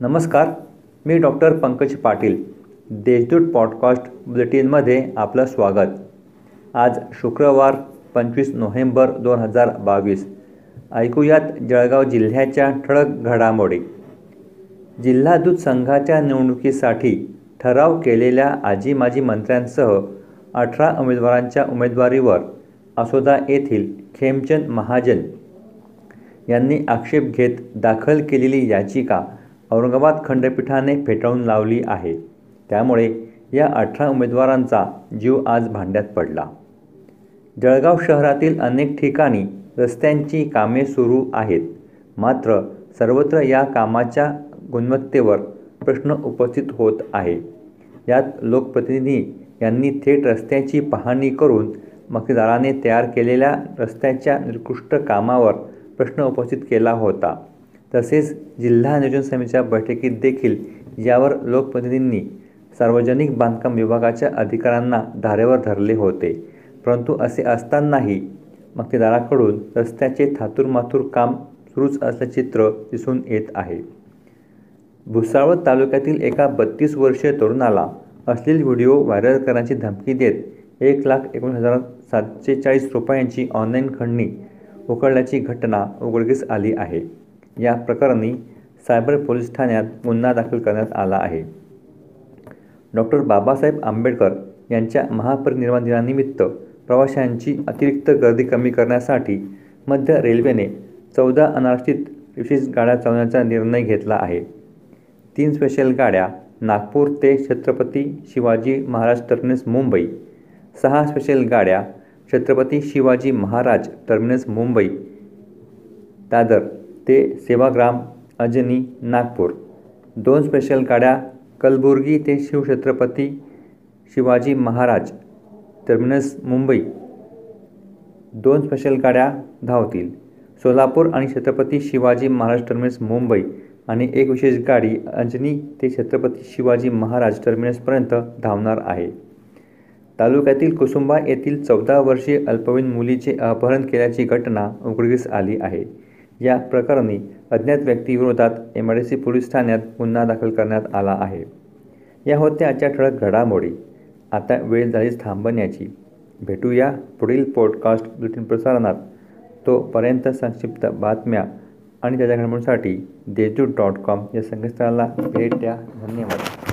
नमस्कार मी doctor Pankaj Patil Deshdoot podcast बुलेटिनमध्ये आपलं स्वागत. आज शुक्रवार पंचवीस नोव्हेंबर दोन हजार बावीस. ऐकूयात जळगाव जिल्ह्याच्या ठळक घडामोडी. जिल्हा दूध संघाच्या निवडणुकीसाठी ठराव केलेल्या आजी माजी मंत्र्यांसह अठरा उमेदवारांच्या उमेदवारीवर असोदा येथील खेमचंद महाजन यांनी आक्षेप घेत दाखल केलेली याचिका औरंगाबाद खंडपीठाने फेटाळून लावली आहे. त्यामुळे या अठरा उमेदवारांचा जीव आज भांड्यात पडला. जळगाव शहरातील अनेक ठिकाणी रस्त्यांची कामे सुरू आहेत. मात्र सर्वत्र या कामाच्या गुणवत्तेवर प्रश्न उपस्थित होत आहे. यात लोकप्रतिनिधी यांनी थेट रस्त्याची पाहणी करून मतदाराने तयार केलेल्या रस्त्याच्या निकृष्ट कामावर प्रश्न उपस्थित केला होता. तसेच जिल्हा नियोजन समितीच्या बैठकीत देखील यावर लोकप्रतिनिधींनी सार्वजनिक बांधकाम विभागाच्या अधिकाऱ्यांना धारेवर धरले होते. परंतु असे असतानाही मक्तेदाराकडून रस्त्याचे थातूरमातूर काम सुरूच असल्याचे चित्र दिसून येत आहे. भुसावळ तालुक्यातील एका बत्तीस वर्षीय तरुणाला अश्लील व्हिडिओ व्हायरल करण्याची धमकी देत एक लाख एकोणीस हजार सातशे चाळीस रुपयांची ऑनलाईन खंडणी उकळल्याची घटना उघडकीस आली आहे. या प्रकरणी सायबर पोलीस ठाण्यात गुन्हा दाखल करण्यात आला आहे. डॉक्टर बाबासाहेब आंबेडकर यांच्या महापरिनिर्वाण दिनानिमित्त प्रवाशांची अतिरिक्त गर्दी कमी करण्यासाठी मध्य रेल्वेने चौदा अनारक्षित विशेष गाड्या चालवण्याचा निर्णय घेतला आहे. तीन स्पेशल गाड्या नागपूर ते छत्रपती शिवाजी महाराज टर्मिनस मुंबई सहा स्पेशल गाड्या छत्रपती शिवाजी महाराज टर्मिनस मुंबई दादर ते सेवाग्राम अजनी नागपूर. दोन स्पेशल गाड्या कलबुर्गी ते शिवछत्रपती शिवाजी महाराज. टर्मिनस मुंबई. दोन स्पेशल गाड्या धावतील. सोलापूर आणि छत्रपती शिवाजी महाराज टर्मिनस मुंबई आणि एक विशेष गाडी अंजनी ते छत्रपती शिवाजी महाराज टर्मिनसपर्यंत धावणार आहे. तालुक्यातील कुसुंबा येथील चौदा वर्षीय अल्पवयीन मुलीचे अपहरण केल्याची घटना उघडकीस आली आहे. या प्रकरणी अज्ञात व्यक्तीविरोधात M I D C police ठाण्यात गुन्हा दाखल करण्यात आला आहे. या होत्या आजच्या ठळक घडामोडी आता वेळ झालीच थांबण्याची. भेटूया पुढील पॉडकास्ट बुलेटिन प्रसारणात. तोपर्यंत संक्षिप्त बातम्या आणि त्याच्या घडामोडींसाठी देजू डॉट कॉम या संकेतस्थळाला भेट द्या. धन्यवाद.